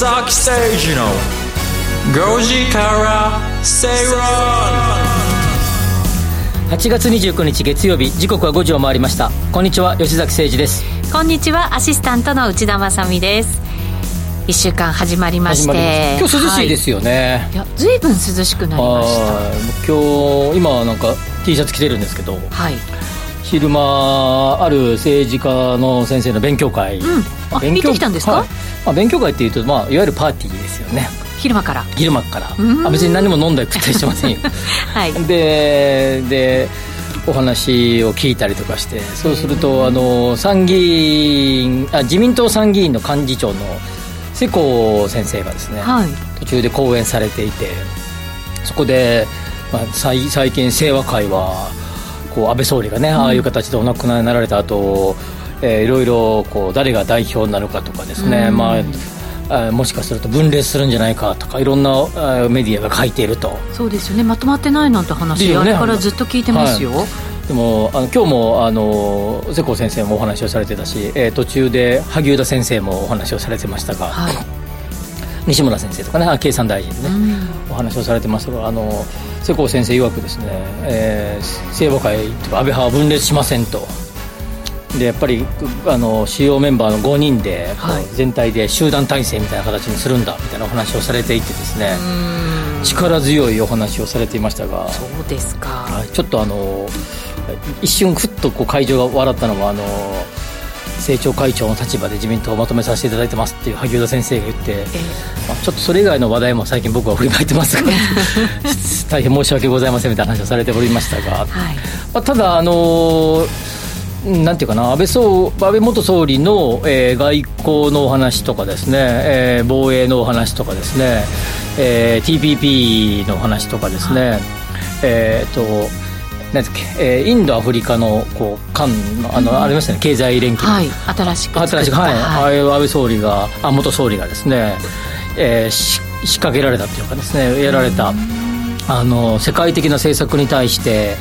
吉崎誠二の5時から正論8月29日月曜日時刻は5時を回りました。こんにちは吉崎誠二です。こんにちはアシスタントの内田まさです。1週間始まりまして。今日涼しいですよね、はい、いや随分涼しくなりました。今日今なんか T シャツ着てるんですけど、はい、昼間ある政治家の先生の勉強会、うん、あ勉強行ってきたんですか、はい、まあ、勉強会っていうと、まあ、いわゆるパーティーですよね。昼間から。昼間から。あ別に何も飲んだり食ったりしてませんよ、はい、ででお話を聞いたりとかしてそうするとあの参議院あ自民党参議院の幹事長の世耕先生がですね、はい、途中で講演されていてそこで、まあ、最最近清和会はこう安倍総理がね、うん、ああいう形でお亡くなりになられた後、えー、いろいろこう誰が代表になるかとかですね、うん、まあもしかすると分裂するんじゃないかとかいろんなメディアが書いていると。そうですよね。まとまってないなんて話、ね、あれからずっと聞いてますよ、はい。でもあの今日もあの世耕先生もお話をされてたし、えー、途中で萩生田先生もお話をされてましたが、はい、西村先生とかね経産大臣ね、うん、お話をされてますがあの世耕先生曰くですね、えー、清和会とか安倍派は分裂しませんと。でやっぱりあの主要メンバーの5人で、はい、全体で集団体制みたいな形にするんだみたいなお話をされていてですね力強いお話をされていましたがそうですか、はい、ちょっとあの一瞬ふっとこう会場が笑ったのはあの政調会長の立場で自民党をまとめさせていただいてますっていう萩生田先生が言って、えー、まあ、ちょっとそれ以外の話題も最近僕は振り返ってますが 大変申し訳ございませんみたいな話をされておりましたが、はい、まあ、ただあのなんていうかな安倍総安倍元総理の、えー、外交のお話とかですね、えー、防衛のお話とかですね、えー、TPP のお話とかですね、はい、えっ、ー、となんでえー、インドアフリカのこう間のあの、うん、ありましたね経済連携、はい、新しく新しくはい、はい、安倍総理があ元総理がですね、えー、し仕掛けられたっていうかですねやられた、あの世界的な政策に対して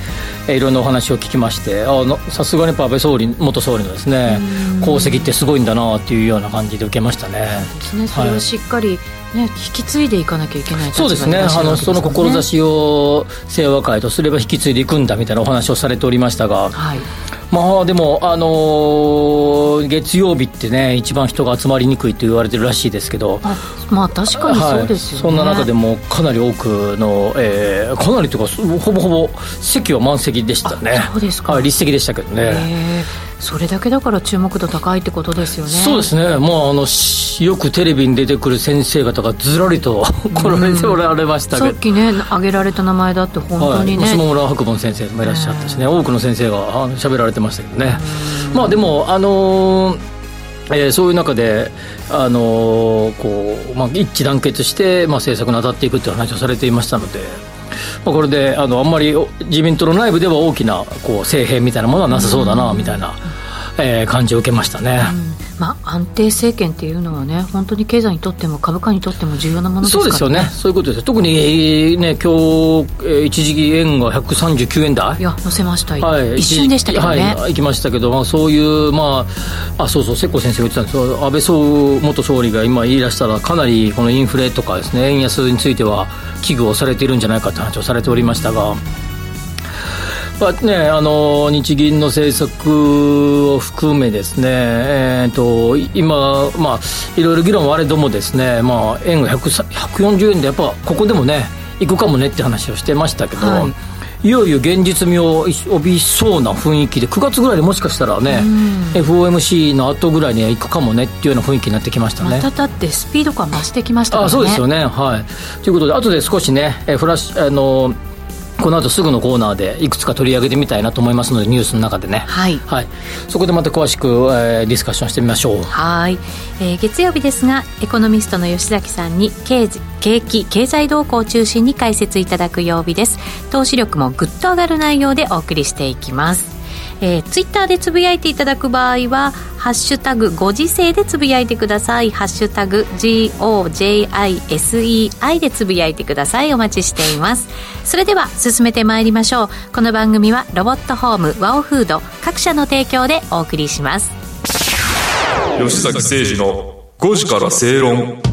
いろんなお話を聞きましてさすがに安倍総理元総理のですね功績ってすごいんだなっていうような感じで受けましたね。ですねそれをしっかり、はいね、引き継いでいかなきゃいけないそうですね、あのその志を清和会とすれば引き継いでいくんだみたいなお話をされておりましたが、はい、まあでも、あのー、月曜日ってね、一番人が集まりにくいと言われてるらしいですけど、まあ確かにそうですよね、はい、そんな中でもかなり多くの、えー、かなりというか、ほぼほぼ席は満席でしたね、そうですか、はい、立席でしたけどね。それだけだから注目度高いってことですよね。そうですね。もうあのよくテレビに出てくる先生方がずらりと 来られておられましたけど、さっきね挙げられた名前だって本当にね、はい、下村博文先生もいらっしゃったしね、多くの先生が喋られてましたけどね。まあでもあのーえー、そういう中で、あのー、こうまあ、一致団結して、まあ、政策に当たっていくという話をされていましたので、まあ、これであのあんまり自民党の内部では大きなこう政変みたいなものはなさそうだなみたいな、えー、感じを受けましたね。まあ、安定政権っていうのはね、本当に経済にとっても株価にとっても重要なものですから、ね、そうですよね、そういうことです特にね、今日一時期円が139円台。いや、乗せました、はい、一瞬でしたけどね。はい、行きましたけど、まあ、そういう、まあ、あそうそう、世耕先生が言ってたんです。けど、安倍総元総理が今言い出したら、かなりこのインフレとかですね、円安については危惧をされているんじゃないかという話をされておりましたが。まあね、あの日銀の政策を含めですね、えーと、今、まあ、いろいろ議論はあれどもですね、まあ、円が140円でやっぱここでもねいくかもねって話をしてましたけど、はい、いよいよ現実味を帯びそうな雰囲気で9月ぐらいでもしかしたらね、FOMC の後ぐらいにいくかもねっていうような雰囲気になってきましたね。まただってスピード感増してきましたね。あそうですよね。はい。ということで後で少しねフラッシュあのこの後すぐのコーナーでいくつか取り上げてみたいなと思いますのでニュースの中でね。はい、はい、そこでまた詳しく、えー、ディスカッションしてみましょう。はい、えー、月曜日ですがエコノミストの吉崎さんに経景気経済動向を中心に解説いただく曜日です。投資力もぐっと上がる内容でお送りしていきますえー、ツイッターでつぶやいていただく場合は「ハッシュタグご時世」でつぶやいてください「ハッシュタグ #GOJISEI」でつぶやいてください。お待ちしています。それでは進めてまいりましょう。この番組はロボットホームワオフード各社の提供でお送りします。吉崎誠二の5時から正論。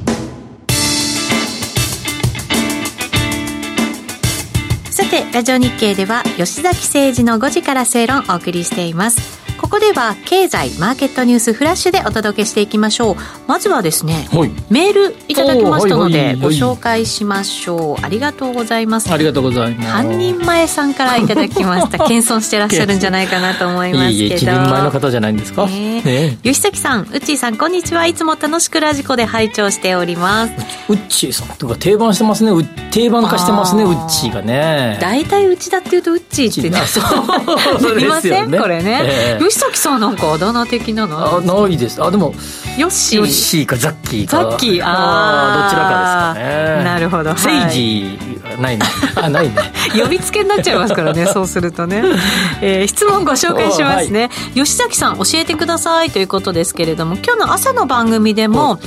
ラジオ日経では吉崎誠二の5時から正論をお送りしています。ここでは経済マーケットニュースフラッシュでお届けしていきましょう。まずはですね、はい。メールいただきましたのではいはいはい。ご紹介しましょう。ありがとうございます。ありがとうございます。半人前さんからいただきました。謙遜してらっしゃるんじゃないかなと思いますけど。い人前の方じゃないんですか？ねね吉崎さん、うっちーさん、こんにちは。いつも楽しくラジコで拝聴しております。ウッチーさんとか定番してますね。う定番化してますねあー。ウッチーがね。大体うちだって言うとうっちーって言ってそう いません、ですよね。これね、ええ吉崎さんなんかあだ名的なの？あないです。あでもヨッシー。ヨッシーかザッキーか。ザッキー。あーどちらかですかね。なるほど。はい。セイジーないね。あないね。呼びつけになっちゃいますからね そうするとね、えー質問ご紹介しますね、吉崎さん教えてくださいということですけれども今日の朝の番組でも、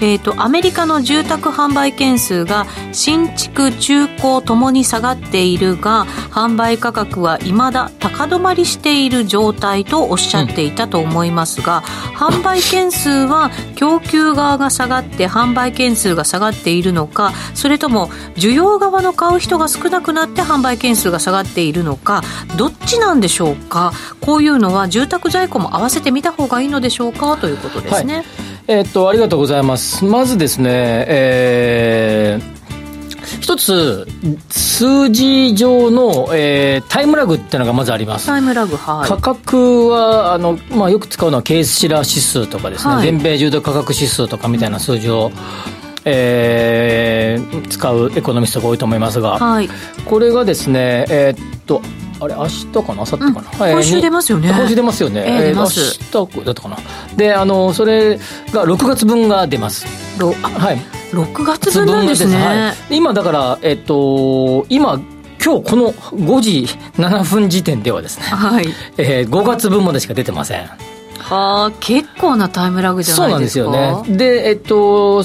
えー、とアメリカの住宅販売件数が新築中古ともに下がっているが販売価格は未だ高止まりしている状態とおっしゃっていたと思いますが、販売件数は供給側が下がって販売件数が下がっているのかそれとも需要側の買う人が少なくなって販売件数が下がっているのかどっちなんでしょうか？こういうのは住宅在庫も合わせてみた方がいいのでしょうか？ということですね、えっとありがとうございます。まずですねえー一つ数字上の、えータイムラグっていうのがまずあります。タイムラグはい。価格はあの、まあ、よく使うのはケースシラー指数とかですね、はい。全米住宅価格指数とかみたいな数字を、えー使うエコノミストが多いと思いますが、はい。これがですねえーっとあれ明日かな明後日かな、うん。はい。今週出ますよね。今週出ますよね、ええ出ます。明日だったかな？であのそれが6月分が出ます。はい。6月分なんですね、はい。で今だからえっと今今日この5時7分時点ではですね、はい。えー5月分までしか出てません。はあ結構なタイムラグじゃそうなですか。ないんですよね。でえっと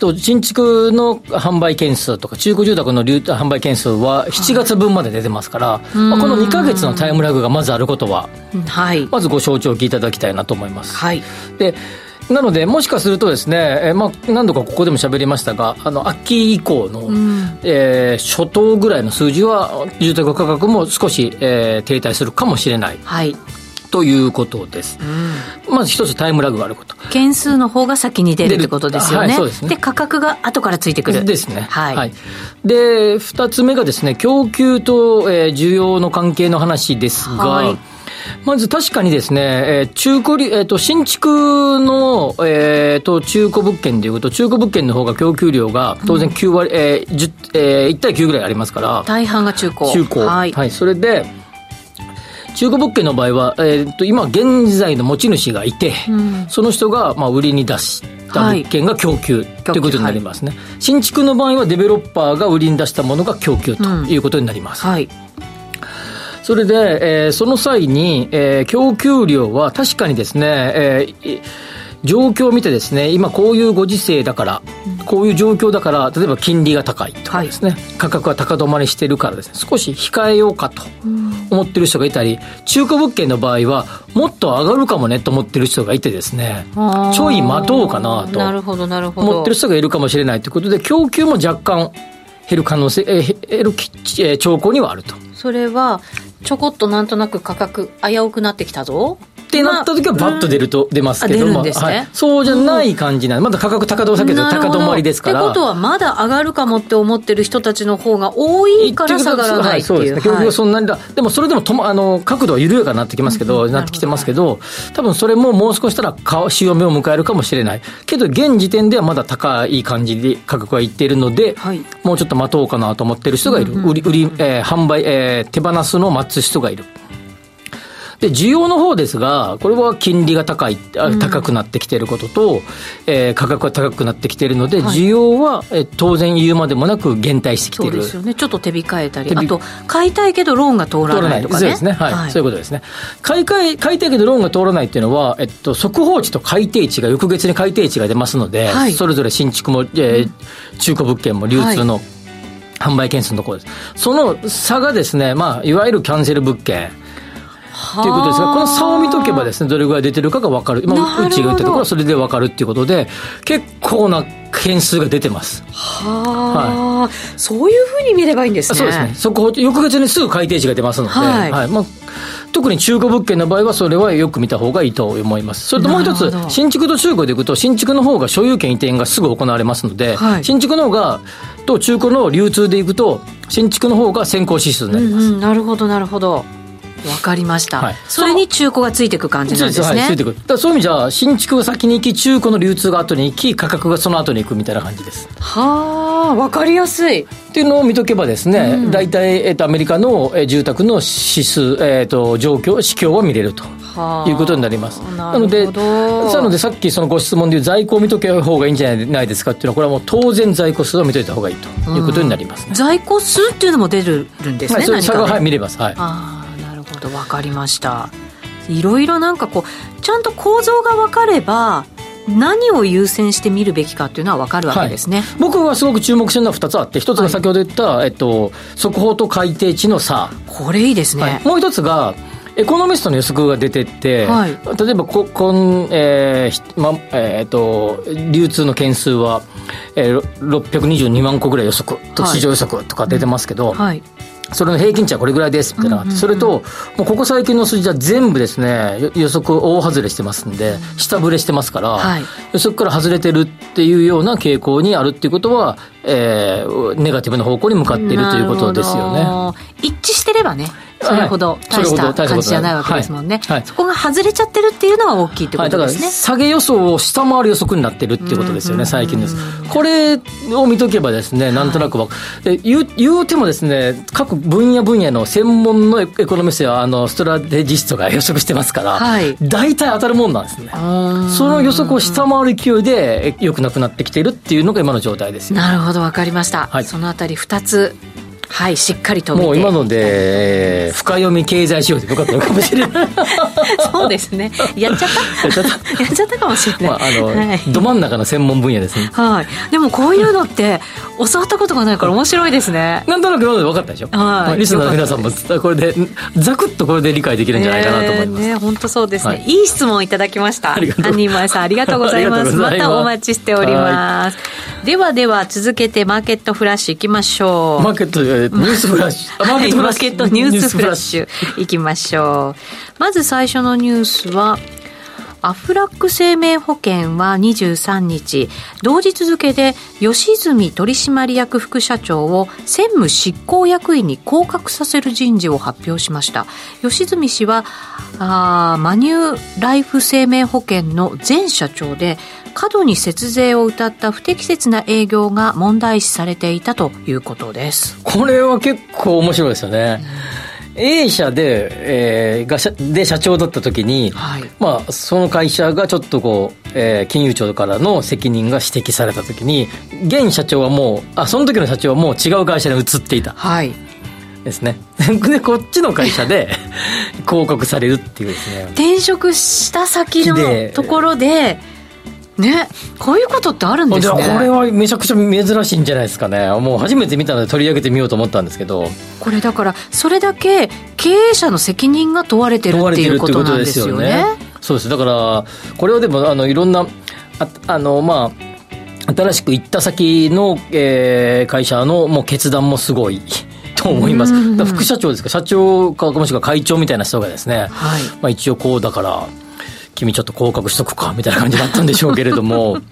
と新築の販売件数とか中古住宅の流販売件数は7月分まで出てますから、まあ、この2か月のタイムラグがまずあることはうん。はい。まずご承知おきいただきたいなと思います。はい。でなのでもしかするとですね、えーまあ、何度かここでも喋りましたがあの秋以降の、ん。えー初頭ぐらいの数字は住宅価格も少し、えー停滞するかもしれない。はい、ということです、まず一つタイムラグがあること。件数の方が先に出るってことですよね,、はいそうですね。価格が後からついてくる。ですね。はい。で、二つ目がですね、供給と、えー需要の関係の話ですが、はい。まず確かにですね、えー中古り、えっ、と、新築の、えーと、中古物件でいうと、中古物件の方が供給量が当然9割、えー10えー1対9ぐらいありますから、大半が中古。中古。はい、それで、中古物件の場合は、えーと、今現在の持ち主がいて、うん。その人が、まあ、売りに出した物件が供給ということになりますね、新築の場合はデベロッパーが売りに出したものが供給ということになります、はい。それで、えーその際に、えー供給量は確かにですね、えーい状況を見てですね、今こういうご時世だから、こういう状況だから、例えば金利が高いとかですね、価格が高止まりしてるからですね、少し控えようかと思ってる人がいたり、中古物件の場合は、もっと上がるかもねと思ってる人がいてですね、ちょい待とうかなとなるほどなるほど。思ってる人がいるかもしれないということで、供給も若干減る可能性、えー減るきえー兆候にはあると。それはちょこっとなんとなく価格危うくなってきたぞってなった時はバッと出ると、出ますけど。も、ね。はい、そうじゃない感じなまだ価格高止まり高止まりですから。ってことはまだ上がるかもって思ってる人たちの方が多いから下がらないっていう。はそうですね。供給がそんなにだ、でもそれでもともあの角度は緩やかになってきますけど、うん。なってきてますけど、多分それももう少したらか潮目を迎えるかもしれない。けど現時点ではまだ高い感じで価格はいっているので、はい。もうちょっと待とうかなと思ってる人がいる。売り、売り、えー販売、えー手放すのを待つ人がいる。で、需要の方ですが、これは金利が高い、あ高くなってきていることと、えー価格が高くなってきているので、はい。需要は、えー当然言うまでもなく減退してきていうる。そですよね。ちょっと手控えたり。あと買いたいけどローンが通らないとかね。そうですね、はい。そういうことですね。買い替え買いたいけどローンが通らないっていうのは、えっと、速報値と改定値が翌月に改定値が出ますので、はい。それぞれ新築も、えー中古物件も流通の、販売件数のところです。その差がですね、まあ、いわゆるキャンセル物件っていうことですが、この差を見とけばですね、どれぐらい出てるかが分かる。今、うちが言ったところはそれで分かるっていうことで、結構な件数が出てます。はあ、はい、そういうふうに見ればいいんですね。そうですね。そこ、翌月にすぐ改定値が出ますので、はい、はい、まあ特に中古物件の場合は、それはよく見た方がいいと思います。それともう一つ、新築と中古でいくと、新築の方が所有権移転がすぐ行われますので、はい、新築の方が、と中古の流通でいくと、新築の方が先行指数になります。うんうん、なるほど、なるほど。わかりました、はい、それに中古がついていく感じなんですね。はい、ついてくだそういう意味じゃ、新築が先に行き、中古の流通が後に行き、価格がその後に行くみたいな感じです。はあ、わかりやすい。っていうのを見とけばですね、うん、大体、えーと、アメリカの、えー、住宅の指数、えーと、状況、指標を見れると。いうことになります。なので、なのでさっきそのご質問でいう在庫を見とけ方がいいんじゃないですかっていうのは、これはもう当然在庫数を見といた方がいいということになります、ねうん、在庫数っていうのも出るんですね、はい、差が、はい、見れます。はい。ど、わかりました。いろいろなんかこう、ちゃんと構造が分かれば、何を優先して見るべきかっていうのは分かるわけですね、はい、僕はすごく注目してるのは2つあって、1つが先ほど言った、はい、えっと、速報と改定値の差。これいいですね。はい、もう1つが、エコノミストの予測が出てて、はい、例えばここん、えーまえーと、流通の件数は、えー、622万個ぐらい予測と市場予測とか出てますけど、はい、それの平均値はこれぐらいですみたいな、うんうんうん、それと、もうここ最近の数字は全部ですね、予測大外れしてますんで、下振れしてますから、はい、予測から外れてるっていうような傾向にあるっていうことは、えー、ネガティブな方向に向かっているということですよね。一致してればね。それほど大した感じじゃないわけですもんね、はい。はい、そこが外れちゃってるっていうのは大きいってことですね、はい、下げ予想を下回る予測になってるっていうことですよね、最近です。これを見とけばですね、なんとなく、はい、言う言うてもですね、各分野分野の専門のエコノミストやあのストラテジストが予測してますから、はい、大体当たるもんなんですね。その予測を下回る勢いで良くなくなってきているっていうのが今の状態ですなるほど、わかりました。そのあたり2つはいしっかりともう今ので、えー、深読み経済指標でよかったのかもしれない。そうですね。やっちゃった？やっちゃった？やっちゃったかもしれない、まあ、あの、はい、ど真ん中の専門分野ですね。はい。でもこういうのって教わったことがないから面白いですね。なんとなく今まで分かったでしょ？はい。リスナーの皆さんもこれでざくっとこれで理解できるんじゃないかなと思います、ね本当そうですね、はい、いい質問いただきました。アンニーマイさんありがとうございます。またお待ちしておりますではでは続けてマーケットフラッシュいきましょうマーケットニュース フラッシュ。マーケットニュースフラッシュ。いきましょう。まず最初のニュースは、アフラック生命保険は23日、同日付で吉住取締役副社長を専務執行役員に降格させる人事を発表しました。吉住氏は、あマニューライフ生命保険の前社長で、過度に節税を謳った不適切な営業が問題視されていたということですこれは結構面白いですよね、うん、A 社で,、えー、が社で社長だった時に、はい、まあ、その会社がちょっとこう、えー、金融庁からの責任が指摘された時に現社長はもうあその時の社長はもう違う会社に移っていた、はいですね。で、こっちの会社で 広告されるっていうですね。転職した先のところで、ね。こういうことってあるんですね。これはめちゃくちゃ珍しいんじゃないですかね。もう初めて見たので取り上げてみようと思ったんですけど。これだからそれだけ経営者の責任が問われてるっていうことなんですよね。そうです。だからこれはでもあのいろんなああのまあ新しく行った先の、えー、会社のもう決断もすごい と思います。副社長ですか、社長か、もしくは会長みたいな人がですね、はい、まあ一応こうだから、君ちょっと降格しとくかみたいな感じだったんでしょうけれども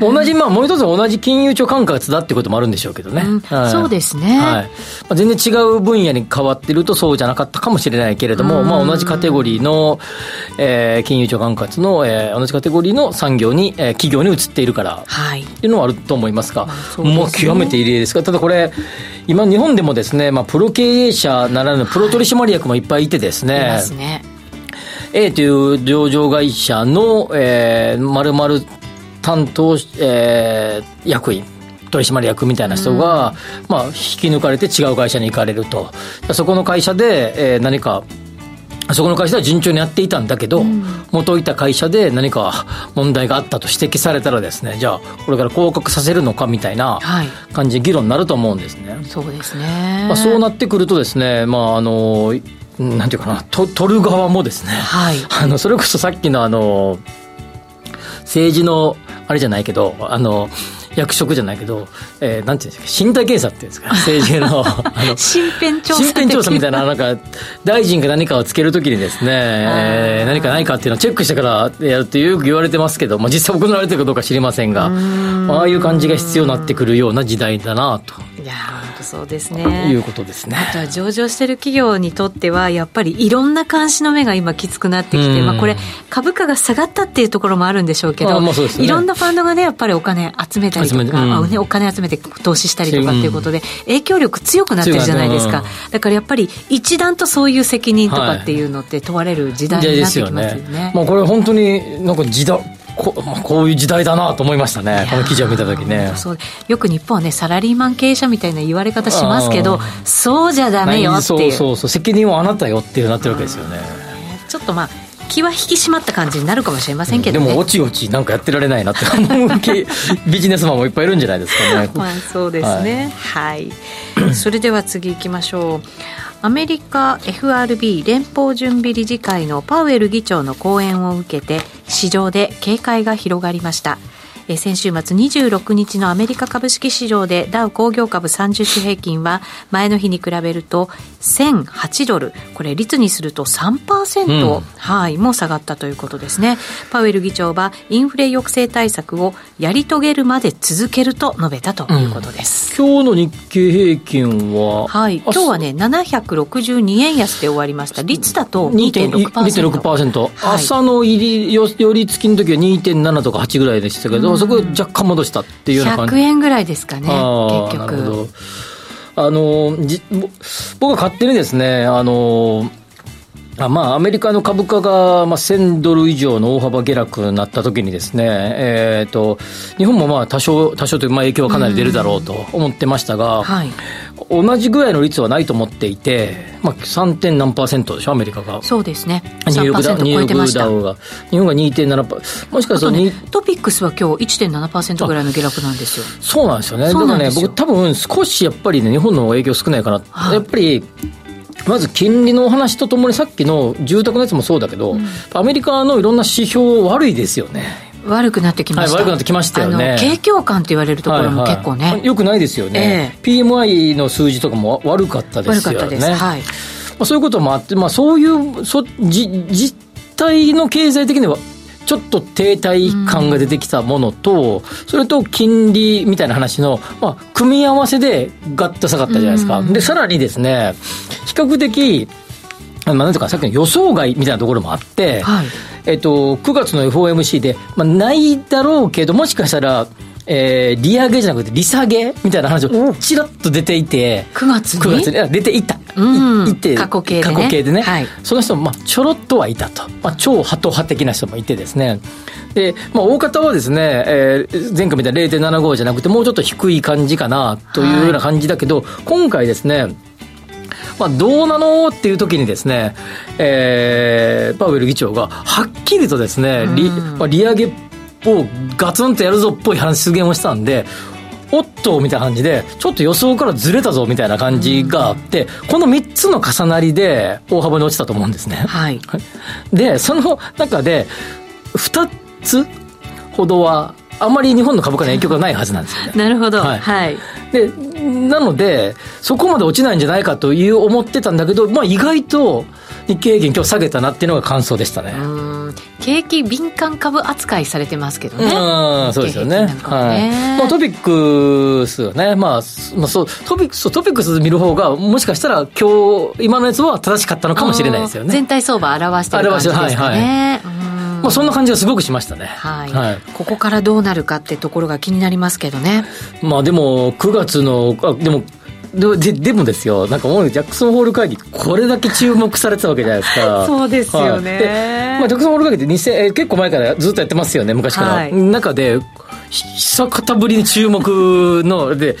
同じ、まあ、もう一つ同じ金融庁管轄だってこともあるんでしょうけどね。うんはい、そうですね。はい。まあ、全然違う分野に変わってるとそうじゃなかったかもしれないけれども、まあ、同じカテゴリーの、えー、金融庁管轄の、えー、同じカテゴリーの産業に、えー、企業に移っているから、はい。っていうのはあると思いますが、まあね、もう極めて異例ですが、ただこれ、今日本でもですね、まあ、プロ経営者ならぬプロ取締役もいっぱいいてですね、はい、いますね。A という上場会社の、えー、〇〇担当、えー、役員、取締役みたいな人が、うん、まあ、引き抜かれて違う会社に行かれると。そこの会社で、えー、何か、そこの会社では順調にやっていたんだけど、うん、元いた会社で何か問題があったと指摘されたらですね、じゃあ、これから降格させるのかみたいな感じで議論になると思うんですね。はい、そうですね。まあ、そうなってくるとですね、まあ、あの、なんていうかなと取る側もですね、はい、あのそれこそさっきのあの政治のあれじゃないけどあの役職じゃないけど、えー、なんていうんですか、身体検査っていうんですか、政治の、あの、身辺調査。身辺調査みたいな、なんか、大臣が何かをつけるときにですね、えー、何かないかっていうのをチェックしてからやるってよく言われてますけど、まあ、実際行われてるかどうか知りませんが、ああいう感じが必要になってくるような時代だなと。いや本当そうですね。いうことですね。あとは上場してる企業にとっては、やっぱりいろんな監視の目が今きつくなってきて、まあこれ、株価が下がったっていうところもあるんでしょうけど、まあね、いろんなファンドがね、やっぱりお金集めたりとか、お金集めて投資したりとかっていうことで、影響力強くなってるじゃないですか。だからやっぱり一段とそういう責任とかっていうのって問われる時代になってきますよね。はい、まあこれ本当になんか時代こ, まあ、こういう時代だなと思いましたね、この記事を見たときね。そうよく日本はね、サラリーマン経営者みたいな言われ方しますけど、そうじゃだめよっていう、そうそう責任はあなたよっていうなってるわけですよね。ちょっとまあ気は引き締まった感じになるかもしれませんけど、ね。うん、でもおちおちなんかやってられないなって思う ビジネスマンもいっぱいいるんじゃないですかね。まあそうですね。はい、はい、それでは次行きましょう。アメリカ FRB 連邦準備理事会のパウエル議長の講演を受けて市場で警戒が広がりましたえ先週末26日のアメリカ株式市場でダウ工業株30種平均は前の日に比べると1008ドル。これ率にすると3%、うん、はいも下がったということですね。パウエル議長はインフレ抑制対策をやり遂げるまで続けると述べたということです、うん、今日の日経平均ははい。今日はね762円安で終わりました。率だと 2.6%, 2.6%、はい、朝の入り寄り付きの時は2.7とか8ぐらいでしたけど、うんそこ若干戻したっていうような感じ。100円ぐらいですかね、結局。なるほど。あの、じ僕は勝手にですね、あの、あまあ、アメリカの株価が、まあ、1000ドル以上の大幅下落になったときにですね、えーと、日本もまあ多少、多少という、まあ、影響はかなり出るだろうと思ってましたが、はい、同じぐらいの率はないと思っていて、まあ、3. 点何パーセントでしょ、アメリカが。そうですね。ニューヨークダウニューヨークダウが。日本が2.7%。もしかすると、ね、トピックスは今日1.7%ぐらいの下落なんですよ。そうなんですよね。だからね、僕多分少しやっぱりね、日本の影響少ないかな。はい、やっぱり、まず金利のお話とともにさっきの住宅のやつもそうだけど、うん、アメリカのいろんな指標悪いですよね。悪くなってきました、はい、悪くなってきましたよね。景況感って言われるところも結構ね、はい。はい、よくないですよね、えー、PMI の数字とかも悪かったですよね。はい。まあ、そういうこともあって、まあ、そういうそじ実態の経済的にはちょっと停滞感が出てきたものと、うん、それと金利みたいな話の、まあ、組み合わせでガッと下がったじゃないですか。うん、で、さらにですね、比較的、まあ、なんていうか、さっきの予想外みたいなところもあって、はい、えっと、9月の FOMC で、まあ、ないだろうけど、もしかしたら、えー、利上げじゃなくて利下げみたいな話をちらっと出ていて、9月に ?9 月に？出ていた。うん、いて過去形でね。過去形でね。はい、その人も、まあ、ちょろっとはいたと。まあ、超ハト派的な人もいてですね。で、まあ、大方はですね、えー、前回見た0.75じゃなくて、もうちょっと低い感じかな、というような感じだけど、はい、今回ですね、まあ、どうなのっていう時にですね、えー、パウエル議長がはっきりとですね、利まあ、利上げをガツンとやるぞっぽい発言をしたんで、おっとみたいな感じで、ちょっと予想からずれたぞみたいな感じがあって、この3つの重なりで大幅に落ちたと思うんですね。はい。で、その中で、2つほどはあんまり日本の株価に影響がないはずなんですよね。なるほど。はい。はい、で、なので、そこまで落ちないんじゃないかという思ってたんだけど、まあ意外と日経平均今日下げたなっていうのが感想でしたね。景気敏感株扱いされてますけどね。うん、そうですよね。ねはい。まあトピックスはね、まあ、まあそう、トピックス、トピックス見る方が、もしかしたら今日、今のやつは正しかったのかもしれないですよね。全体相場表してる感じですかね。はいはいまあ、そんな感じがすごくしましたね、はい、はい、ここからどうなるかってところが気になりますけどね。まあ、でも、9月の、あでも、ででもですよ、なんかもうジャックソンホール会議、これだけ注目されてたわけじゃないですか。そうですよね。はい、まあ、ジャックソンホール会議って2000、え結構前からずっとやってますよね、昔から。はい、中で、久方ぶりに注目の、で、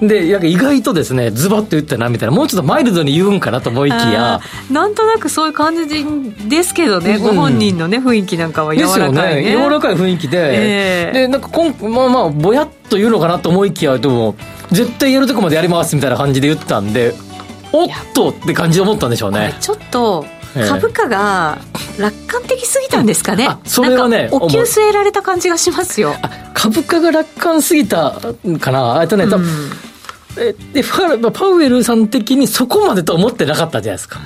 で、なんか意外とですね、ズバッと言ったな、みたいな、もうちょっとマイルドに言うんかなと思いきや。なんとなくそういう感じですけどね、ご本人のね、雰囲気なんかは柔らかい、ね、ですよね。柔らかい雰囲気で、えー、で、なんかこん、まあまあ、ぼやっと言うのかなと思いきや、でも、絶対やるとこまでやりますみたいな感じで言ったんで、おっとって感じで思ったんでしょうね。ちょっと株価が楽観的すぎたんですかね、それはねお灸据えられた感じがしますよ。株価が楽観すぎたかな。えっとね、うん、えでパウエルさん的にそこまでと思ってなかったじゃないですか。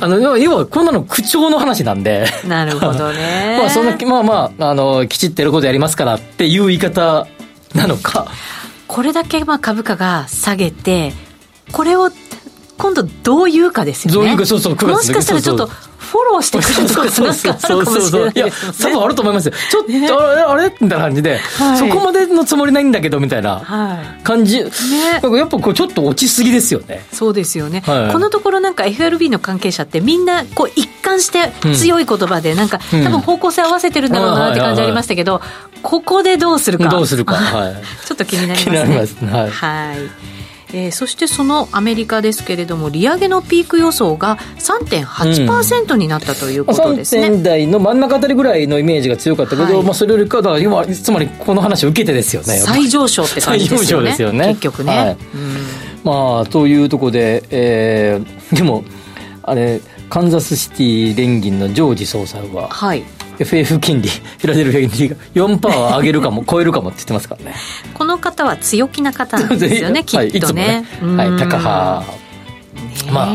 あの要はこんなの口調の話なんで。なるほどね。まあそんなまあまああのきちっとやることやりますからっていう言い方なのか。これだけまあ株価が下げてこれを今度どう言うかですよね。どういうか、そうそう、もしかしたらちょっと、フォローしてくれるとかなんかあるかもしれない、や、多分あると思いますよ。ちょっと、ね、あれ、みたいな感じで、はい、そこまでのつもりないんだけど、みたいな感じ。はい、ね。やっぱこう、ちょっと落ちすぎですよね。そうですよね。はい、このところなんか FRB の関係者ってみんな、こう、一貫して強い言葉で、なんか、うん、多分方向性合わせてるんだろうなって感じありましたけど、ここでどうするか。どうするか。はい。ちょっと気になりますね。気になります。はい。えー、そしてそのアメリカですけれども利上げのピーク予想が3.8%になったということですね、うん、3台の真ん中あたりぐらいのイメージが強かったけど、はい、まあ、それよりかだ今つまりこの話を受けてですよね再上昇って感じですよねですよね結局ね、はい、まあというところで、えー、でもあれカンザスシティ連銀のジョージ総裁は、はい、FF 金利、フィラデルフィア金利が4%上げるかも、超えるかもって言ってますからね。この方は強気な方なんですよね、きっとね。はい、ねはい、高派。まあ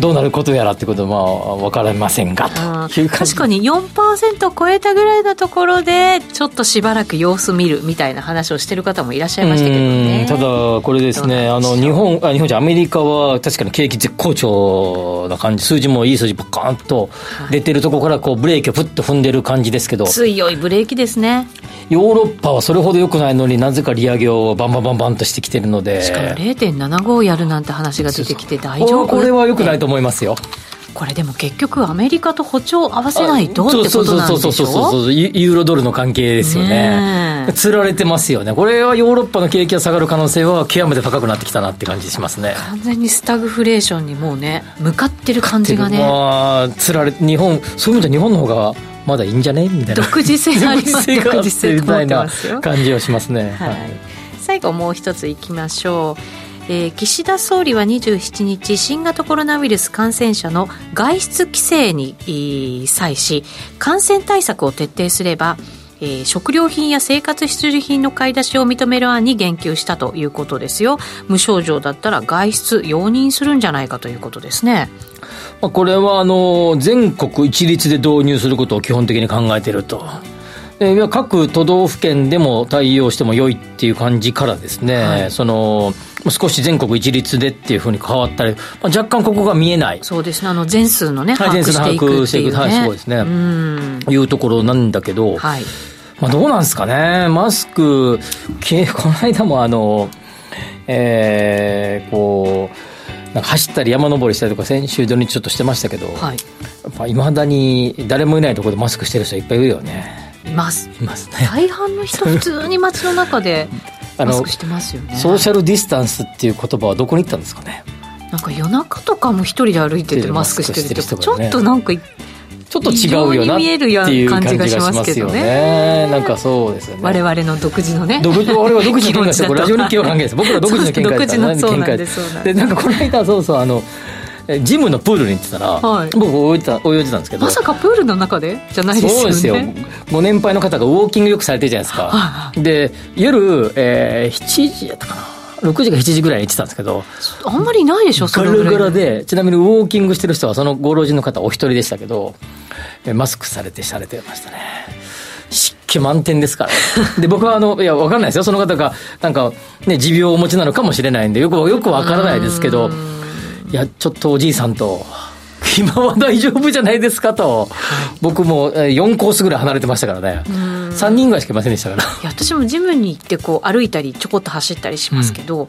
どうなることやらってことは分かりませんがという確かに4%超えたぐらいのところでちょっとしばらく様子見るみたいな話をしてる方もいらっしゃいましたけどね。ただこれですねあの日本あ日本じゃアメリカは確かに景気絶好調な感じ数字もいい数字バカーンと出てるところからこうブレーキをふっと踏んでる感じですけど強いブレーキですね。ヨーロッパはそれほど良くないのになぜか利上げをバンバンバンバンとしてきてるので。しかも0.75やるなんて話が出てきて大丈夫。これは良くないと思いますよ。これでも結局アメリカと歩調合わせないとってことなんでしょ？そうそうそうそうユーロドルの関係ですよね。つられてますよね。これはヨーロッパの景気が下がる可能性は極めて高くなってきたなって感じしますね。完全にスタグフレーションにもうね向かってる感じがね。まあつられ日本そういう意味で日本の方がまだいいんじゃねみたいな。独自性あります独自性みたいな感じはしますね、はい、最後もう一ついきましょうえー、岸田総理は27日新型コロナウイルス感染者の外出規制に際し感染対策を徹底すればえー、食料品や生活必需品の買い出しを認める案に言及したということですよ。無症状だったら外出容認するんじゃないかということですね。これはあの全国一律で導入することを基本的に考えていると。え各都道府県でも対応しても良いっていう感じからですね、はい、その少し全国一律でっていうふうに変わったり、まあ、若干ここが見えない。そうですね。あの全数のね、はい、把握していくっていう、ね、はい、そうですね。ういうところなんだけど、はい。まあ、どうなんですかね。マスク この間もあのえー、こうなんか走ったり山登りしたりとか先週土日ちょっとしてましたけど、はい。まあ、いまだに誰もいないところでマスクしてる人いっぱいいるよね。います。いますね。大半の人普通に街の中でマスクしてますよねソーシャルディスタンスっていう言葉はどこに行ったんですかね？なんか夜中とかも一人で歩いててマスクしてるってちょっとなんかちょっと違うよなっていう感じがしますけどね。なんかそうですよね。我々の独自のね。独自、我々独自の見解ですよ。ラジオ日記は関係です。僕ら独自の見解です。独自の見解です。で、なんかこの間、そうそう、あの、ジムのプールに行ってたら、はい、僕泳いでた泳いでたんですけど。まさかプールの中で？じゃないですよね。そうですよ。ご年配の方がウォーキングよくされてるじゃないですか、はい、で夜、えー、7時やったかな。6時か7時ぐらいに行ってたんですけど。あんまりいないでしょそれぐらい。でちなみにウォーキングしてる人はそのご老人の方お一人でしたけどマスクされてされてましたね。湿気満点ですから。で、僕はあの、いや、わかんないですよ。その方が、なんか、ね、持病をお持ちなのかもしれないんで、よく、よくわからないですけど、いや、ちょっとおじいさんと、今は大丈夫じゃないですかと、僕も4コースぐらい離れてましたからね、3人ぐらいしかいませんでしたから。いや私もジムに行ってこう歩いたり、ちょこっと走ったりしますけど、うん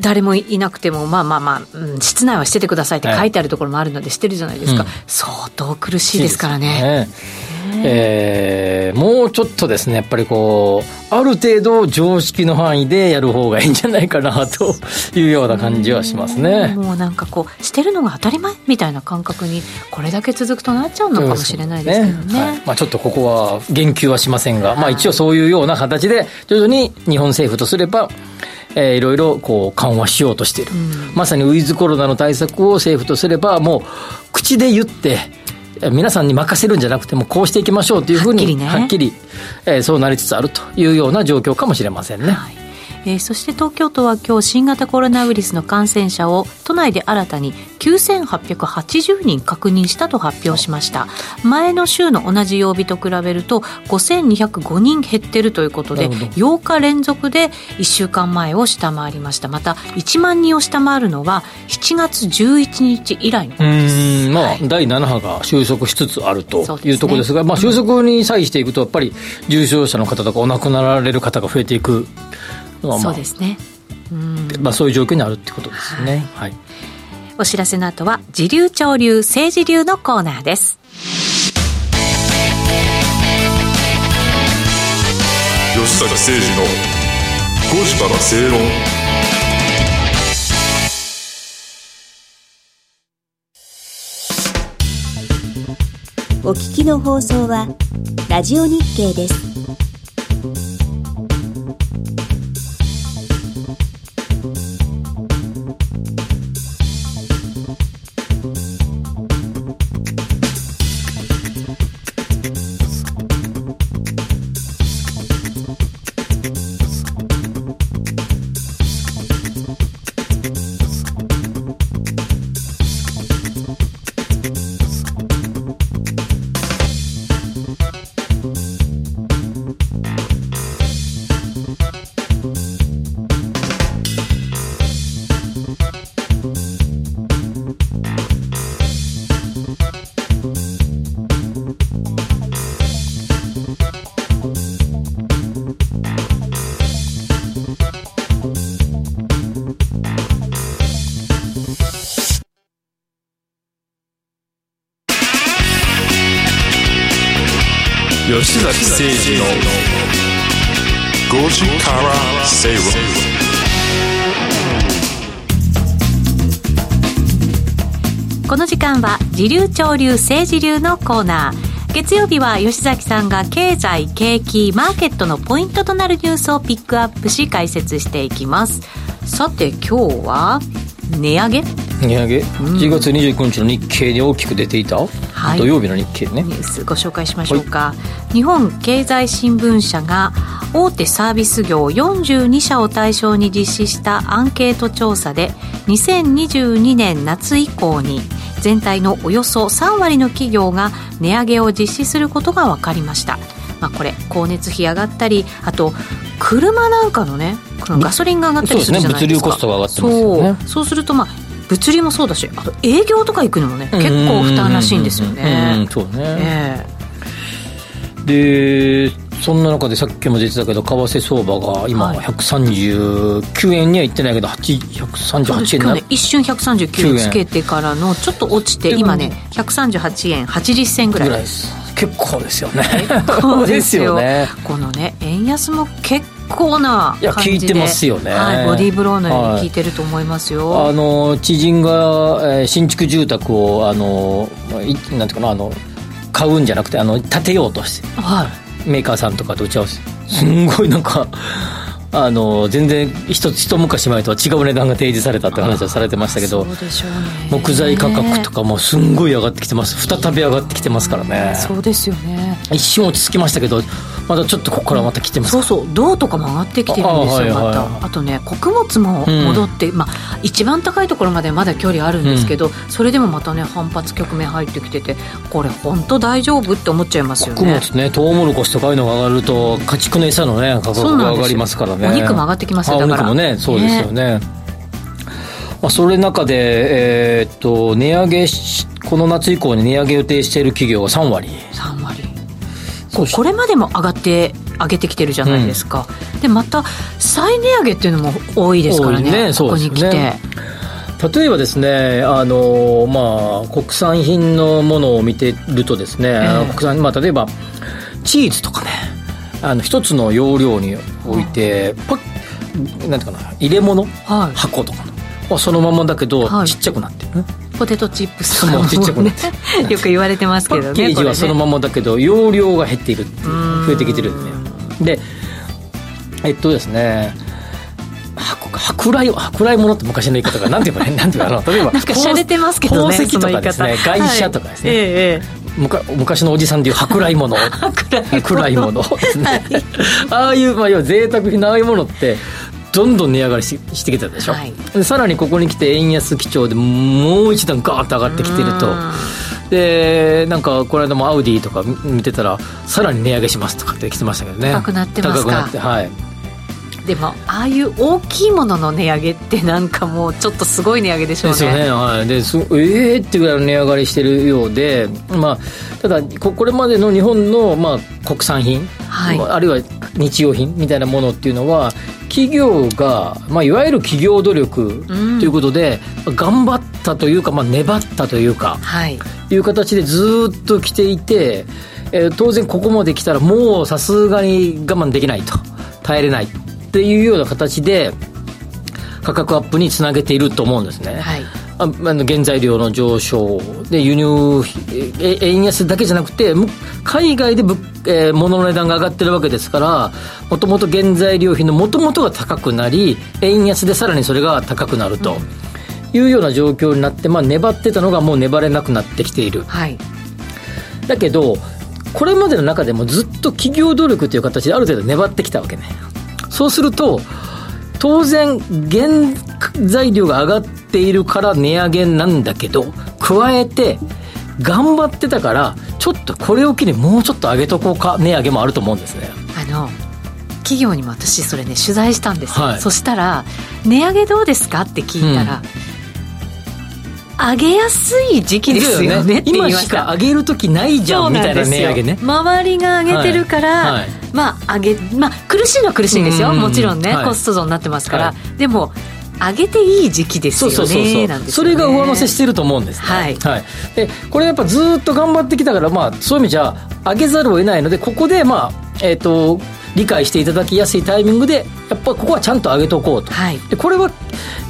誰もいなくても、まあまあまあ、うん、室内はしててくださいって書いてあるところもあるので、してるじゃないですか、うん、相当苦しいですからね。えー、もうちょっとですね、やっぱりこう、ある程度常識の範囲でやる方がいいんじゃないかなというような感じはしますね。もうなんかこう、してるのが当たり前みたいな感覚に、これだけ続くとなっちゃうのかもしれないですけどね。ね。はい、まあ、ちょっとここは言及はしませんが、まあ一応そういうような形で、徐々に日本政府とすれば、えー、いろいろこう緩和しようとしている、まさにウィズコロナの対策を政府とすれば、もう口で言って、皆さんに任せるんじゃなくてもこうしていきましょうというふうにはっきり,、えー、そうなりつつあるというような状況かもしれませんね。はいえー、そして東京都は今日新型コロナウイルスの感染者を都内で新たに9880人確認したと発表しました。前の週の同じ曜日と比べると5205人減ってるということで8日連続で1週間前を下回りました。また1万人を下回るのは7月11日以来のことです。まあ、はい、第7波が収束しつつあるというところですが、ね、まあ、収束に際していくとやっぱり重症者の方とかお亡くなられる方が増えていくのは、まあ、そうですね。まあ、そういう状況にあるってことですね、はい、はい、お知らせの後は時流潮流政治流のコーナーです。吉坂誠二の5時から正論。お聞きの放送はラジオ日経です時流潮流政治流のコーナー。月曜日は吉崎さんが経済景気マーケットのポイントとなるニュースをピックアップし解説していきます。さて今日は値上げ？値上げ、うん、1月29日の日経に大きく出ていた、はい、土曜日の日経ね。ニュースご紹介しましょうか、はい、日本経済新聞社が大手サービス業42社を対象に実施したアンケート調査で2022年夏以降に全体のおよそ3割の企業が値上げを実施することが分かりました。まあ、これ光熱費上がったりあと車なんかのねこのガソリンが上がったりするじゃないですか、ね、物流コストが上がってますよね。そうするとまあ物流もそうだしあと営業とか行くのもね結構負担らしいんですよね。そうね、えー、でそんな中でさっきも出てたけど為替相場が今139円にはいってないけど138円な、ね、一瞬139円つけてからのちょっと落ちて今ね138円。80銭ぐらいです。結構ですよね。結構ですよ ね。このね円安も結構な感じで。いや効いてますよね、はい、ボディーブローのように効い。てると思いますよ、はい、あの知人が、えー、新築住宅をあのなんていうかなあの買うんじゃなくてあの建てようとして、はい、メーカーさんとかと打ち合わせすんごいなんかあの全然一一昔前とは違う値段が提示されたって話はされてましたけど、木材価格とかもすんごい上がってきてます。再び上がってきてますからね。そうですよね。一瞬落ち着きましたけどまだちょっとここからまた来てますそうそう銅とかも上がってきてるんですよあ,、また。あとね穀物も戻って、うん、まあ一番高いところまでまだ距離あるんですけど、うん、それでもまたね反発局面入ってきててこれ本当大丈夫って思っちゃいますよね。穀物ねトウモロコシとかいうのが上がると家畜の餌のね価格が上がりますからね。お肉も上がってきますよだから。お肉もねそうですよね、ねまあ、それ中で、えー、っと値上げこの夏以降に値上げ予定している企業は3割。3割これまでも上がって上げてきてるじゃないですか、うん、でまた再値上げっていうのも多いですからねね。ここに来て。例えばですねあの、まあ、国産品のものを見てるとですね、えー、国産まあ、例えばチーズとかねあの一つの容量に置いて、ポなんていうかな入れ物、はい、箱とかのそのままだけど、はい、ちっちゃくなってる、ポテトチップスもちっちゃくなって よく言われてますけどねパッケージはそのままだけど、容量が減っている増えてきてるんででえっとですね舶来舶来物って昔の言い方がな。んていうかねなんていうか な例えばなんか洒落てますけどね宝石とかですね外車とかですね、はい。ええ昔のおじさんでいう舶来物舶来物ですね、ああいう、まあ、要は贅沢品のああいうものってどんどん値上がりししてきてたでしょ、はい。でさらにここに来て円安基調でもう一段ガーッと上がってきてると。でなんかこの間もアウディとか見てたらさらに値上げしますとかって来てましたけどね。高くなってますか？高くなってはいでもああいう大きいものの値上げってなんかもうちょっとすごい値上げでしょうね。ですよね、はい、ですええー、ってぐらいの値上がりしてるようで、まあ、ただこ、これまでの日本の、まあ、国産品、はい。あるいは日用品みたいなものっていうのは、企業が、まあ、いわゆる企業努力ということで、頑張ったというか、まあ、粘ったというか、はい。いう形でずっと来ていて、えー当然ここまで来たらもうさすがに我慢できないと。耐えれないっていうような形で価格アップにつなげていると思うんですね、はい。ああの原材料の上昇で輸入え円安だけじゃなくてむ海外で物、えー物の値段が上がってるわけですからもともと原材料費のもともとが高くなり円安でさらにそれが高くなるというような状況になって、まあ、粘ってたのがもう粘れなくなってきている。はい。だけどこれまでの中でもずっと企業努力という形である程度粘ってきたわけねそうすると当然原材料が上がっているから値上げなんだけど加えて頑張ってたからちょっとこれを機にもうちょっと上げとこうか値上げもあると思うんですね。あの企業にも私それね取材したんですよ、はい。そしたら「値上げどうですか?」って聞いたら、上げやすい時期ですよね。って言いま今しか上げる時ないじゃんみたいな値上げね。周りが上げてるから、はい。はい。まあ上げまあ苦しいのは苦しいんですよ、もちろんね、はい。コスト増になってますから、はでも上げていい時期ですよね。そうそうそうそう。なんですそれが上乗せしてると思うんですねはい。でこれやっぱずっと頑張ってきたから、まあ、そういう意味じゃ上げざるを得ないのでここでまあえっ、と理解していただきやすいタイミングでやっぱここはちゃんと上げとこうと、はい。でこれは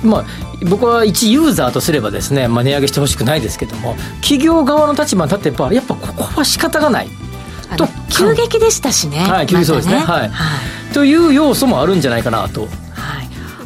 まあ僕は一ユーザーとすればですね、まあ、値上げしてほしくないですけども企業側の立場に立ってやっぱやっぱここは仕方がない。と急激でしたしねはい急激そうですね。はい。はい。という要素もあるんじゃないかなと。はい、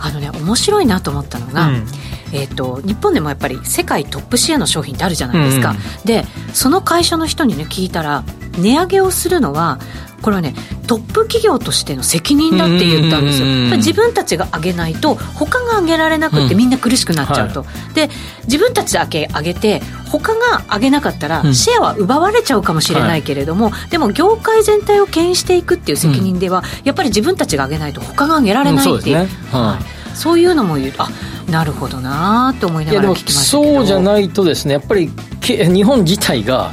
あのね面白いなと思ったのが、うん。えー、と日本でもやっぱり世界トップシェアの商品ってあるじゃないですか、うん。でその会社の人にね聞いたら値上げをするのはこれはねトップ企業としての責任だって言ったんですよ、自分たちが上げないと他が上げられなくってうんみんな苦しくなっちゃうと、で自分たちだけ上げて他が上げなかったらうん。シェアは奪われちゃうかもしれないけれども、でも業界全体を牽引していくっていう責任では、やっぱり自分たちが上げないと他が上げられないっていう,、うんそうですね。はい。はいそういうのも言う。あなるほどなと思いないがらそうじゃないとですねやっぱりけ日本自体が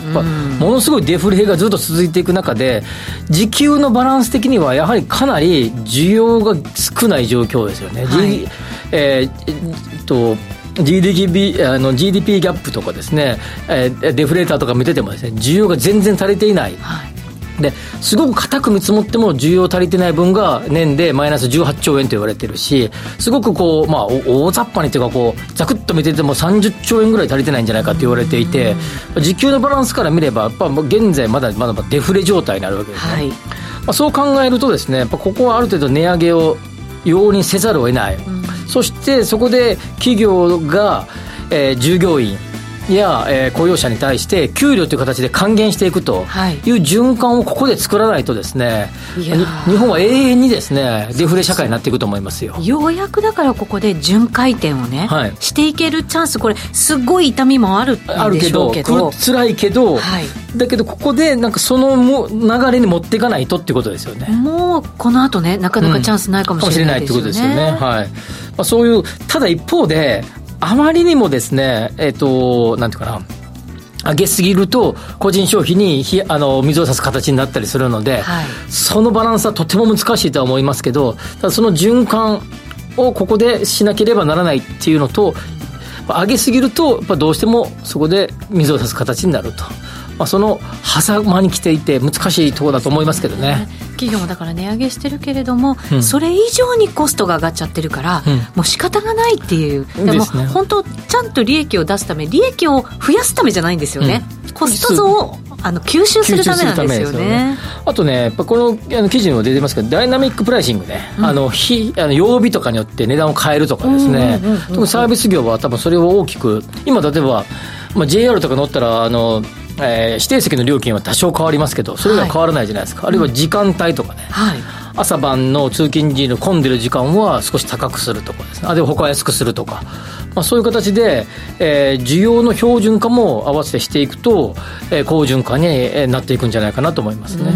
ものすごいデフレがずっと続いていく中で時給のバランス的にはやはりかなり需要が少ない状況ですよね。はい。えーと GDP, あの GDP ギャップとかですね、えーデフレーターとか見ててもですね需要が全然足りていない。はいですごく固く見積もっても需要足りてない分が年でマイナス18兆円と言われてるしすごくこう、まあ、お大雑把にというかこうざくっと見てても30兆円ぐらい足りてないんじゃないかって言われていて時給のバランスから見ればやっぱ現在まだまだデフレ状態になるわけですね、はい。まあ、そう考えるとですねやっぱここはある程度値上げを容認せざるを得ない、そしてそこで企業が、えー従業員や、えー雇用者に対して給料という形で還元していくというはい循環をここで作らないとですね、いやーに日本は永遠にですねデフレ社会になっていくと思いますよ。ようやくだからここで巡回転をね、はいしていけるチャンスこれすごい痛みもあるんでしょどうけどく辛いけど、はいだけどここでなんかそのも流れに持っていかないとっていうことですよね。もうこの後ねなかなかチャンスないかもしれないですよね,、かもしれないってことですよね。はい。まあ、そういう、ただ一方で、あまりにもですね、えっ、と、なんていうかな、上げすぎると、個人消費にひあの水を差す形になったりするので、はいそのバランスはとても難しいとは思いますけど、ただその循環をここでしなければならないっていうのと、上げすぎると、やっぱどうしてもそこで水を差す形になると。まあ、その狭間に来ていて難しいところだと思いますけどね。企業もだから値上げしてるけれども、うん。それ以上にコストが上がっちゃってるから、うん。もう仕方がないっていう。でもですね。本当ちゃんと利益を出すため利益を増やすためじゃないんですよね、コスト増をあの吸収するためなんですよね、ね、あとねやっぱこのあの記事にも出てますけどダイナミックプライシングね、うん、あの日あの曜日とかによって値段を変えるとかですね、特にサービス業は多分それを大きく今例えば、まあ、JR とか乗ったらあのえー、指定席の料金は多少変わりますけどそれが変わらないじゃないですか、はい、あるいは時間帯とかね、はい、朝晩の通勤時の混んでる時間は少し高くするとかですね。あで他は安くするとか、まあ、そういう形で、えー、需要の標準化も合わせてしていくと、えー、好循環になっていくんじゃないかなと思いますね。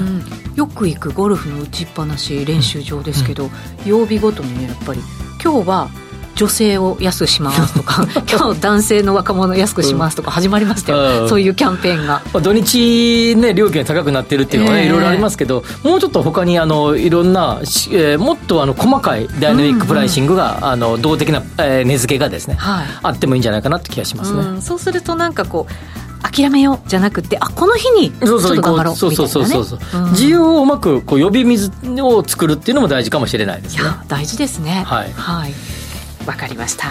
よく行くゴルフの打ちっぱなし練習場ですけど、うん、曜日ごとにねやっぱり。今日は女性を安くしますとか 今日男性の若者安くしますとか始まりましたよ、うん、そういうキャンペーンが、まあ、土日ね料金が高くなってるっていうのはね、え。ー、いろいろありますけどもうちょっと他にあのいろんな、えー、もっとあの細かいダイナミックプライシングが、うん。うん、あの動的な、えー、値付けがですね、はい、あってもいいんじゃないかなって気がしますね、うん、そうするとなんかこう諦めようじゃなくてあこの日にちょっと頑張ろうそうそうそうそうそう、うん、自由をうまくこう呼び水を作るっていうのも大事かもしれないですね。大事ですね。はい、はいわかりました、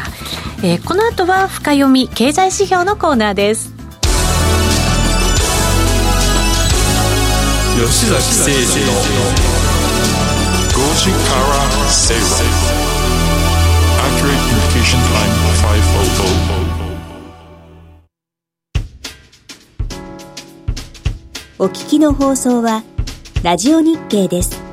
えー、この後は深読み経済指標のコーナーです。吉崎誠二の5時から正論 Accurate Communication Time 500お聞きの放送はラジオ日経です。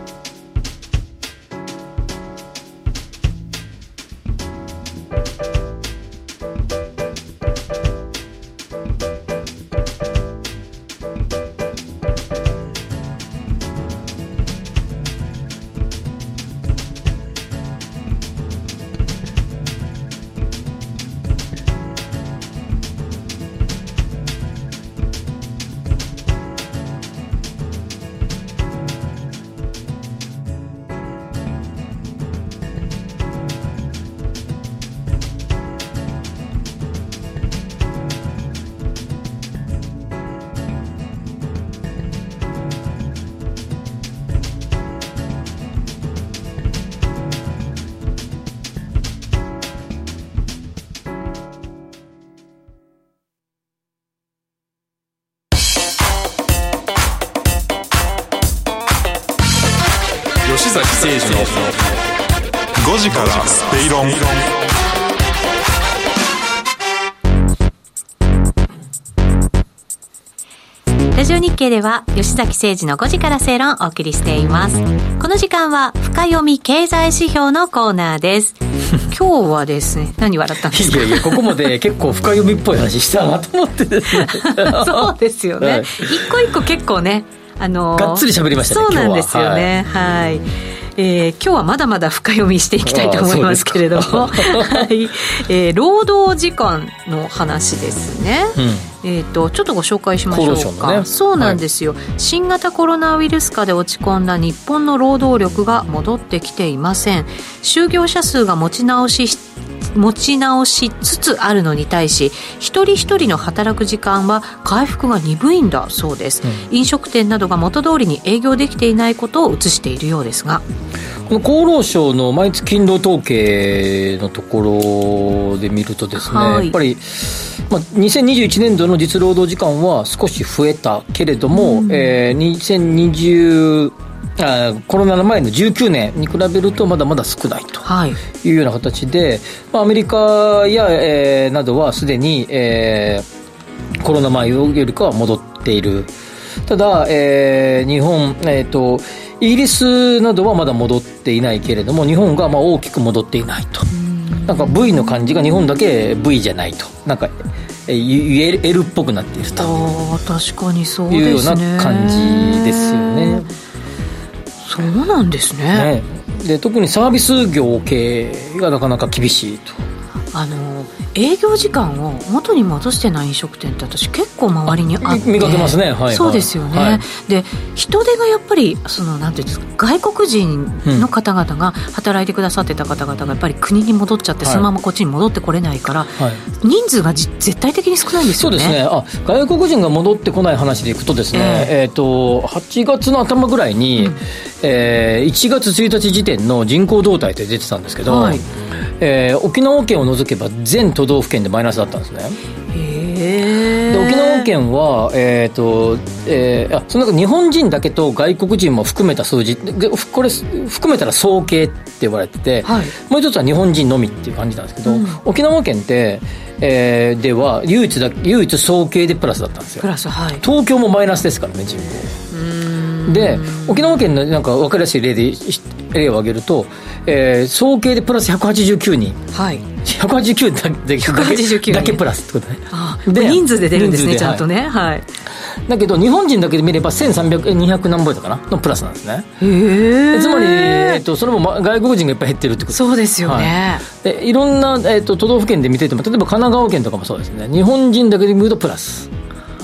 では吉崎誠二の5時から正論をお送りしています。この時間は深読み経済指標のコーナーです。今日はですね、何笑ったんですか？いやいや、ここまで 結構深読みっぽい話したなと思ってですね。そうですよね。はい、一個一個結構ね、あのー、がっつり喋りましたね。そうなんですよね。はい、はいえー、今日はまだまだ深読みしていきたいと思いますけれども、はい、えー、労働時間の話ですね。うん。えーと、ちょっとご紹介しましょうか、ね、そうなんですよ、はい、新型コロナウイルス禍で落ち込んだ日本の労働力が戻ってきていません。就業者数が持ち直し持ち直しつつあるのに対し一人一人の働く時間は回復が鈍いんだそうです、うん、飲食店などが元通りに営業できていないことを映しているようですが。この厚労省の毎月勤労統計のところで見るとですね、はい、やっぱりまあ、2021年度の実労働時間は少し増えたけれども、うん、えー、2020あコロナの前の19年に比べるとまだまだ少ないとい。うような形で、はい、まあ、アメリカや、えー、などはすでに、えー、コロナ前よりかは戻っている。ただ、えー、日本、えーと、イギリスなどはまだ戻っていないけれども日本がまあ大きく戻っていないと。なんか V の感じが日本だけ V じゃないと。なんか L っぽくなっていると。あ確かにそうね。いうような感じですよねそうなんですね、ね、で特にサービス業系がなかなか厳しいと。あの営業時間を元に戻してない飲食店って私結構周りにあって。見かけますね、はい、そうですよね、はい、で人手がやっぱりそのなんていうんですか外国人の方々が働いてくださってた方々がやっぱり国に戻っちゃって、そのままこっちに戻ってこれないから、はい、人数が絶対的に少ないんですよね。そうですね。あ外国人が戻ってこない話でいくとですね、えー、えーと8月の頭ぐらいに、うん、えー、1月1日時点の人口動態って出てたんですけど、はいえー、沖縄県を除けば全都道府県でマイナスだったんですね。で沖縄圏は、えっ、ー、と、えー、あ、その中日本人だけと外国人も含めた数字、これ、含めたら総計って言われてて、はい、もう一つは日本人のみっていう感じなんですけど、うん、沖縄県って、えー、では唯一だ唯一総計でプラスだったんですよ。プラス、はい、東京もマイナスですからね人口。で沖縄県のなんか分かりやすい例で例を挙げると、えー、総計でプラス189人、はい、189だけ ,189 だけプラスってことね。あで人数で出るんですねちゃんとね、はい、はい、だけど日本人だけで見れば1300200何ぼやったかなのプラスなんですね。へえつまり、えーと、それも外国人がいっぱい減ってるってこと。そうですよね、はい、でいろんな、えーと、都道府県で見てても例えば神奈川県とかもそうですね。日本人だけで見るとプラス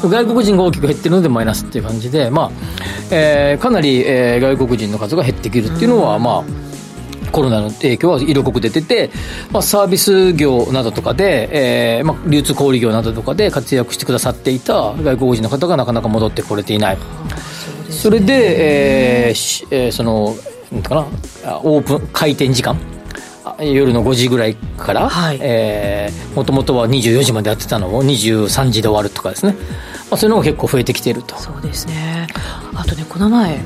外国人が大きく減ってるのでマイナスっていう感じで、まあえー、かなり、えー、外国人の数が減ってきるっていうのは、まあ、コロナの影響は色濃く出てて、まあ、サービス業などとかで、えーまあ、流通小売業などとかで活躍してくださっていた外国人の方がなかなか戻ってこれていない。それで、えーえー、その、なんかな、オープン、開店時間夜の5時ぐらいから、もともとは24時までやってたのを23時で終わるとかですね、まあ、そういうのが結構増えてきていると。そうですね。あとねこの前フ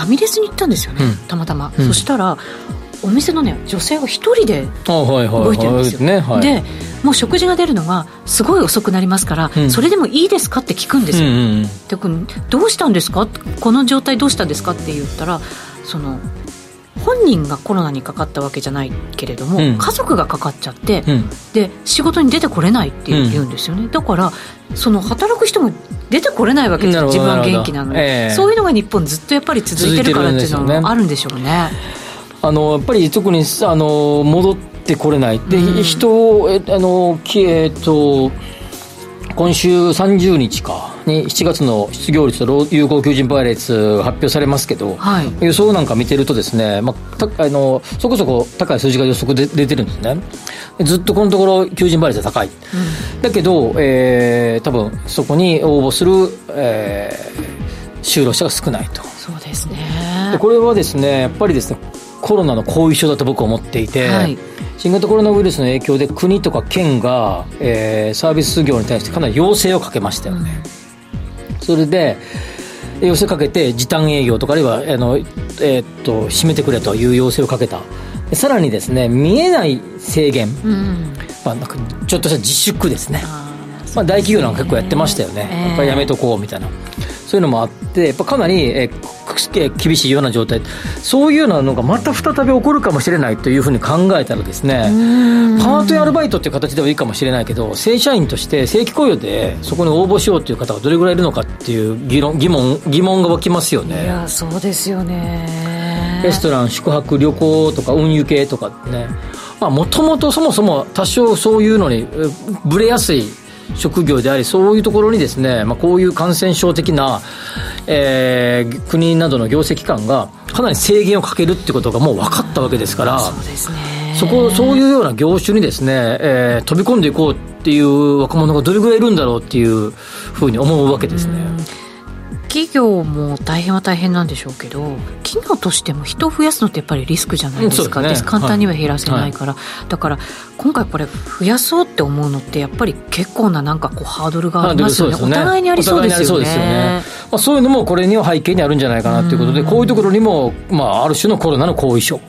ァミレスに行ったんですよね、うん、たまたま、うん、そしたらお店のね女性が一人で動いてるんですよ、ねはい、でもう食事が出るのがすごい遅くなりますから、うん、それでもいいですかって聞くんですよ、うんうん、でどうしたんですか？この状態どうしたんですか？って言ったらその本人がコロナにかかったわけじゃないけれども、うん、家族がかかっちゃって、うん、で仕事に出てこれないって言うん。ですよね、うん、だからその働く人も出てこれないわけですよ。自分は元気なのに、えー、そういうのが日本ずっとやっぱり続いてるからっていうのもあるんでしょうね。あのやっぱり特にあの戻ってこれない。で、人をえあのえっと今週30日か。に7月の失業率と有効求人倍率発表されますけど、はい、予想なんか見てるとですね、まあ、たあのそこそこ高い数字が予測で出てるんですね。ずっとこのところ求人倍率が高い、うん、だけど、えー、多分そこに応募する、えー、就労者が少ないと。そうですね。でこれはですねやっぱりですねコロナの後遺症だと僕は思っていて、はい。新型コロナウイルスの影響で国とか県が、えー、サービス業に対してかなり要請をかけましたよね。うん、それで要請かけて時短営業とかあるいはあの、えー、っと閉めてくれという要請をかけた。さらにですね見えない制限、うん、まあ、なんかちょっとした自粛ですね。まあ、大企業なんか結構やってましたよね、えー、やっぱりやめとこうみたいなそういうのもあってやっぱかなり、えー、厳しいような状態。そういうようなのがまた再び起こるかもしれないというふうに考えたらですねパートやアルバイトっていう形ではいいかもしれないけど正社員として正規雇用でそこに応募しようという方がどれぐらいいるのかっていう議論疑問疑問が湧きますよね。いやそうですよね。レストラン宿泊旅行とか運輸系とかね。もともとそもそも多少そういうのにぶれやすい職業であり、そういうところにですね、まあ、こういう感染症的な、えー、国などの行政機関がかなり制限をかけるってことがもう分かったわけですから、そうですね。そこ、そういうような業種にですね、えー、飛び込んでいこうっていう若者がどれぐらいいるんだろうっていうふうに思うわけですね。企業も大変は大変なんでしょうけど企業としても人を増やすのってやっぱりリスクじゃないですか、ね、簡単には減らせないから、はい、だから今回これ増やそうって思うのってやっぱり結構ななんかこうハードルがありますよね、ね、お互いにありそうですよね、ね、まあ、そういうのもこれには背景にあるんじゃないかなということでこういうところにも、まあ、ある種のコロナの後遺症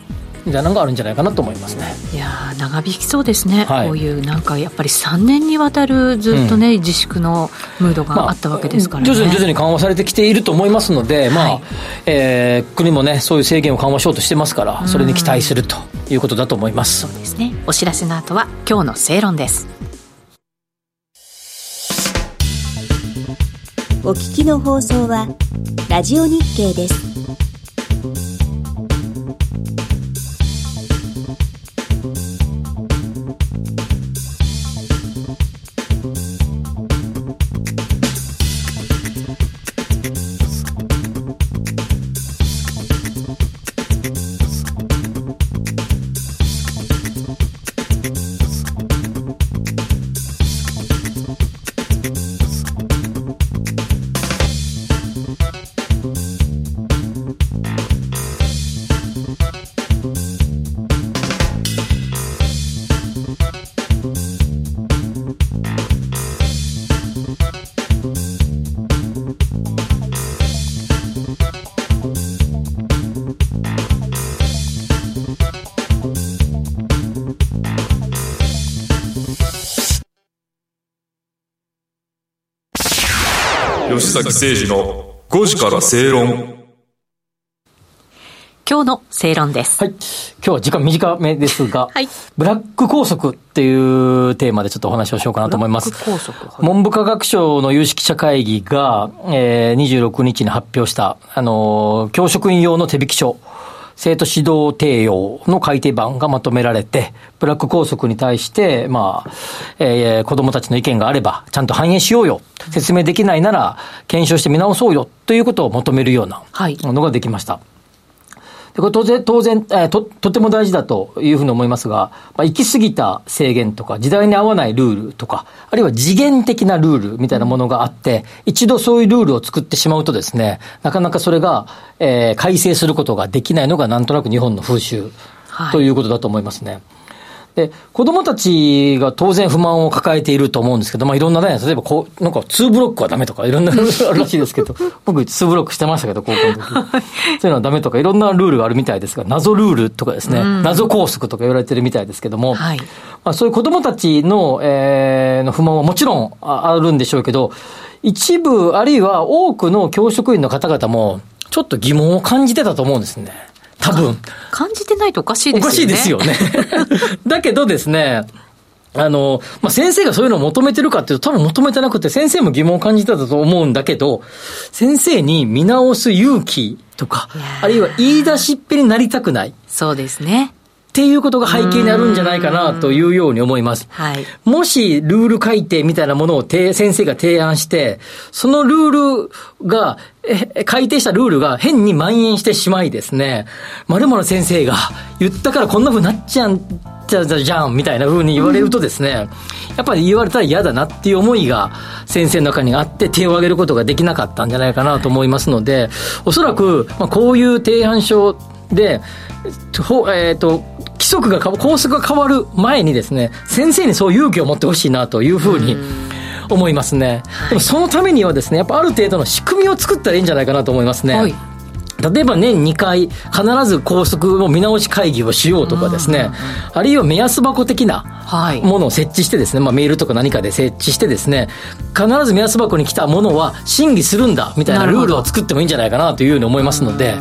みたいなのがあるんじゃないかなと思いますね。いや長引きそうですね、はい、こういうなんかやっぱり3年にわたるずっとね、うん、自粛のムードがあったわけですから、ね。まあ、徐々に徐々に緩和されてきていると思いますので、まあ、はい、えー、国もねそういう制限を緩和しようとしてますからそれに期待するということだと思います。そうですね。お知らせの後は今日の正論です。お聞きの放送はラジオ日経です崎誠二の5時から正論。今日の正論です。はい。今日は時間短めですが、はいブラック拘束っていうテーマでちょっとお話をしようかなと思います。高速。文部科学省の有識者会議が、えー、26日に発表した、あのー教職員用の手引き書、生徒指導提要の改訂版がまとめられて、ブラック校則に対して、まあ、えー子供たちの意見があれば、ちゃんと反映しようよ。説明できないなら、検証して見直そうよ。ということを求めるようなはいものができました。でこれ当然、当然、えーと、とても大事だというふうに思いますが、まあ、行き過ぎた制限とか、時代に合わないルールとか、あるいは次元的なルールみたいなものがあって、一度そういうルールを作ってしまうとですね、なかなかそれが、えー改正することができないのがなんとなく日本の風習はいということだと思いますね。で、子供たちが当然不満を抱えていると思うんですけど、まあいろんなね、例えばこう、なんか2ブロックはダメとかいろんなルールがあるらしいですけど、僕2ブロックしてましたけど、高校の時。そういうのはダメとかいろんなルールがあるみたいですが、謎ルールとかですね、謎拘束とか言われてるみたいですけども、はいまあそういう子供たちの、えーの不満はもちろんああるんでしょうけど、一部、あるいは多くの教職員の方々も、ちょっと疑問を感じてたと思うんですね。多分。感じてないとおかしいおですよね。かしいですよね。だけどですね、あの、まあ、先生がそういうのを求めてるかっていうと、多分求めてなくて、先生も疑問を感じてたと思うんだけど、先生に見直す勇気とかあるいは言い出しっぺになりたくないっそうですね。ていうことが背景にあるんじゃないかなというように思います。はい。もしルール改定みたいなものを提先生が提案して、そのルールが、え改定したルールが変に蔓延してしまいですね、〇〇先生が言ったからこんな風になっちゃうんじゃじゃんみたいな風に言われるとですね、やっぱり言われたら嫌だなっていう思いが先生の中にあって手を挙げることができなかったんじゃないかなと思いますので、おそらく、まあ、こういう提案書で、ほえっ、と、規則が校則が変わる前にですね、先生にそう勇気を持ってほしいなというふうに思いますね。でもそのためにはですね、やっぱある程度の仕組みを作ったらいいんじゃないかなと思いますね。はい。例えば年2回必ず校則を見直し会議をしようとかですね、あるいは目安箱的なはい。ものを設置してですね、まあメールとか何かで設置してですね、必ず目安箱に来たものは審議するんだみたいなルールを作ってもいいんじゃないかなというふうに思いますので、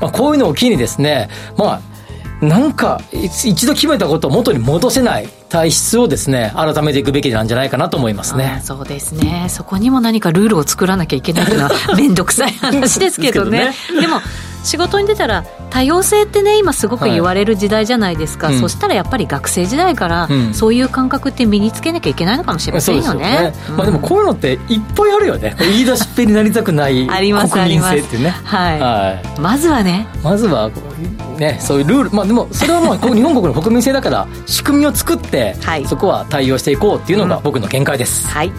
まあこういうのを機にですね、まあなんか一一度決めたことを元に戻せない体質をですね、改めていくべきなんじゃないかなと思いますね。そうですね。そこにも何かルールを作らなきゃいけないというのはめんどくさい話ですけどね。ですでも、仕事に出たら多様性ってね、今すごく言われる時代じゃないですか。はいうんそしたらやっぱり学生時代からうんそういう感覚って身につけなきゃいけないのかもしれませんよね。うんまあでもこういうのっていっぱいあるよね。言い出しっぺになりたくない あります国民性っていうね。はいはい。まずはね、まずは、ね、そういうルール、まあでも、それはまあ、こう日本国の国民性だから、仕組みを作って、はいそこは対応していこうっていうのが僕の見解です。はい。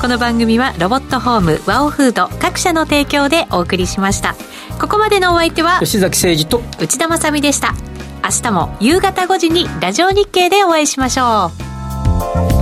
この番組はロボットホームワオフード各社の提供でお送りしました。ここまでのお相手は吉崎誠二と、内田まさみでした。明日も夕方5時にラジオ日経でお会いしましょう。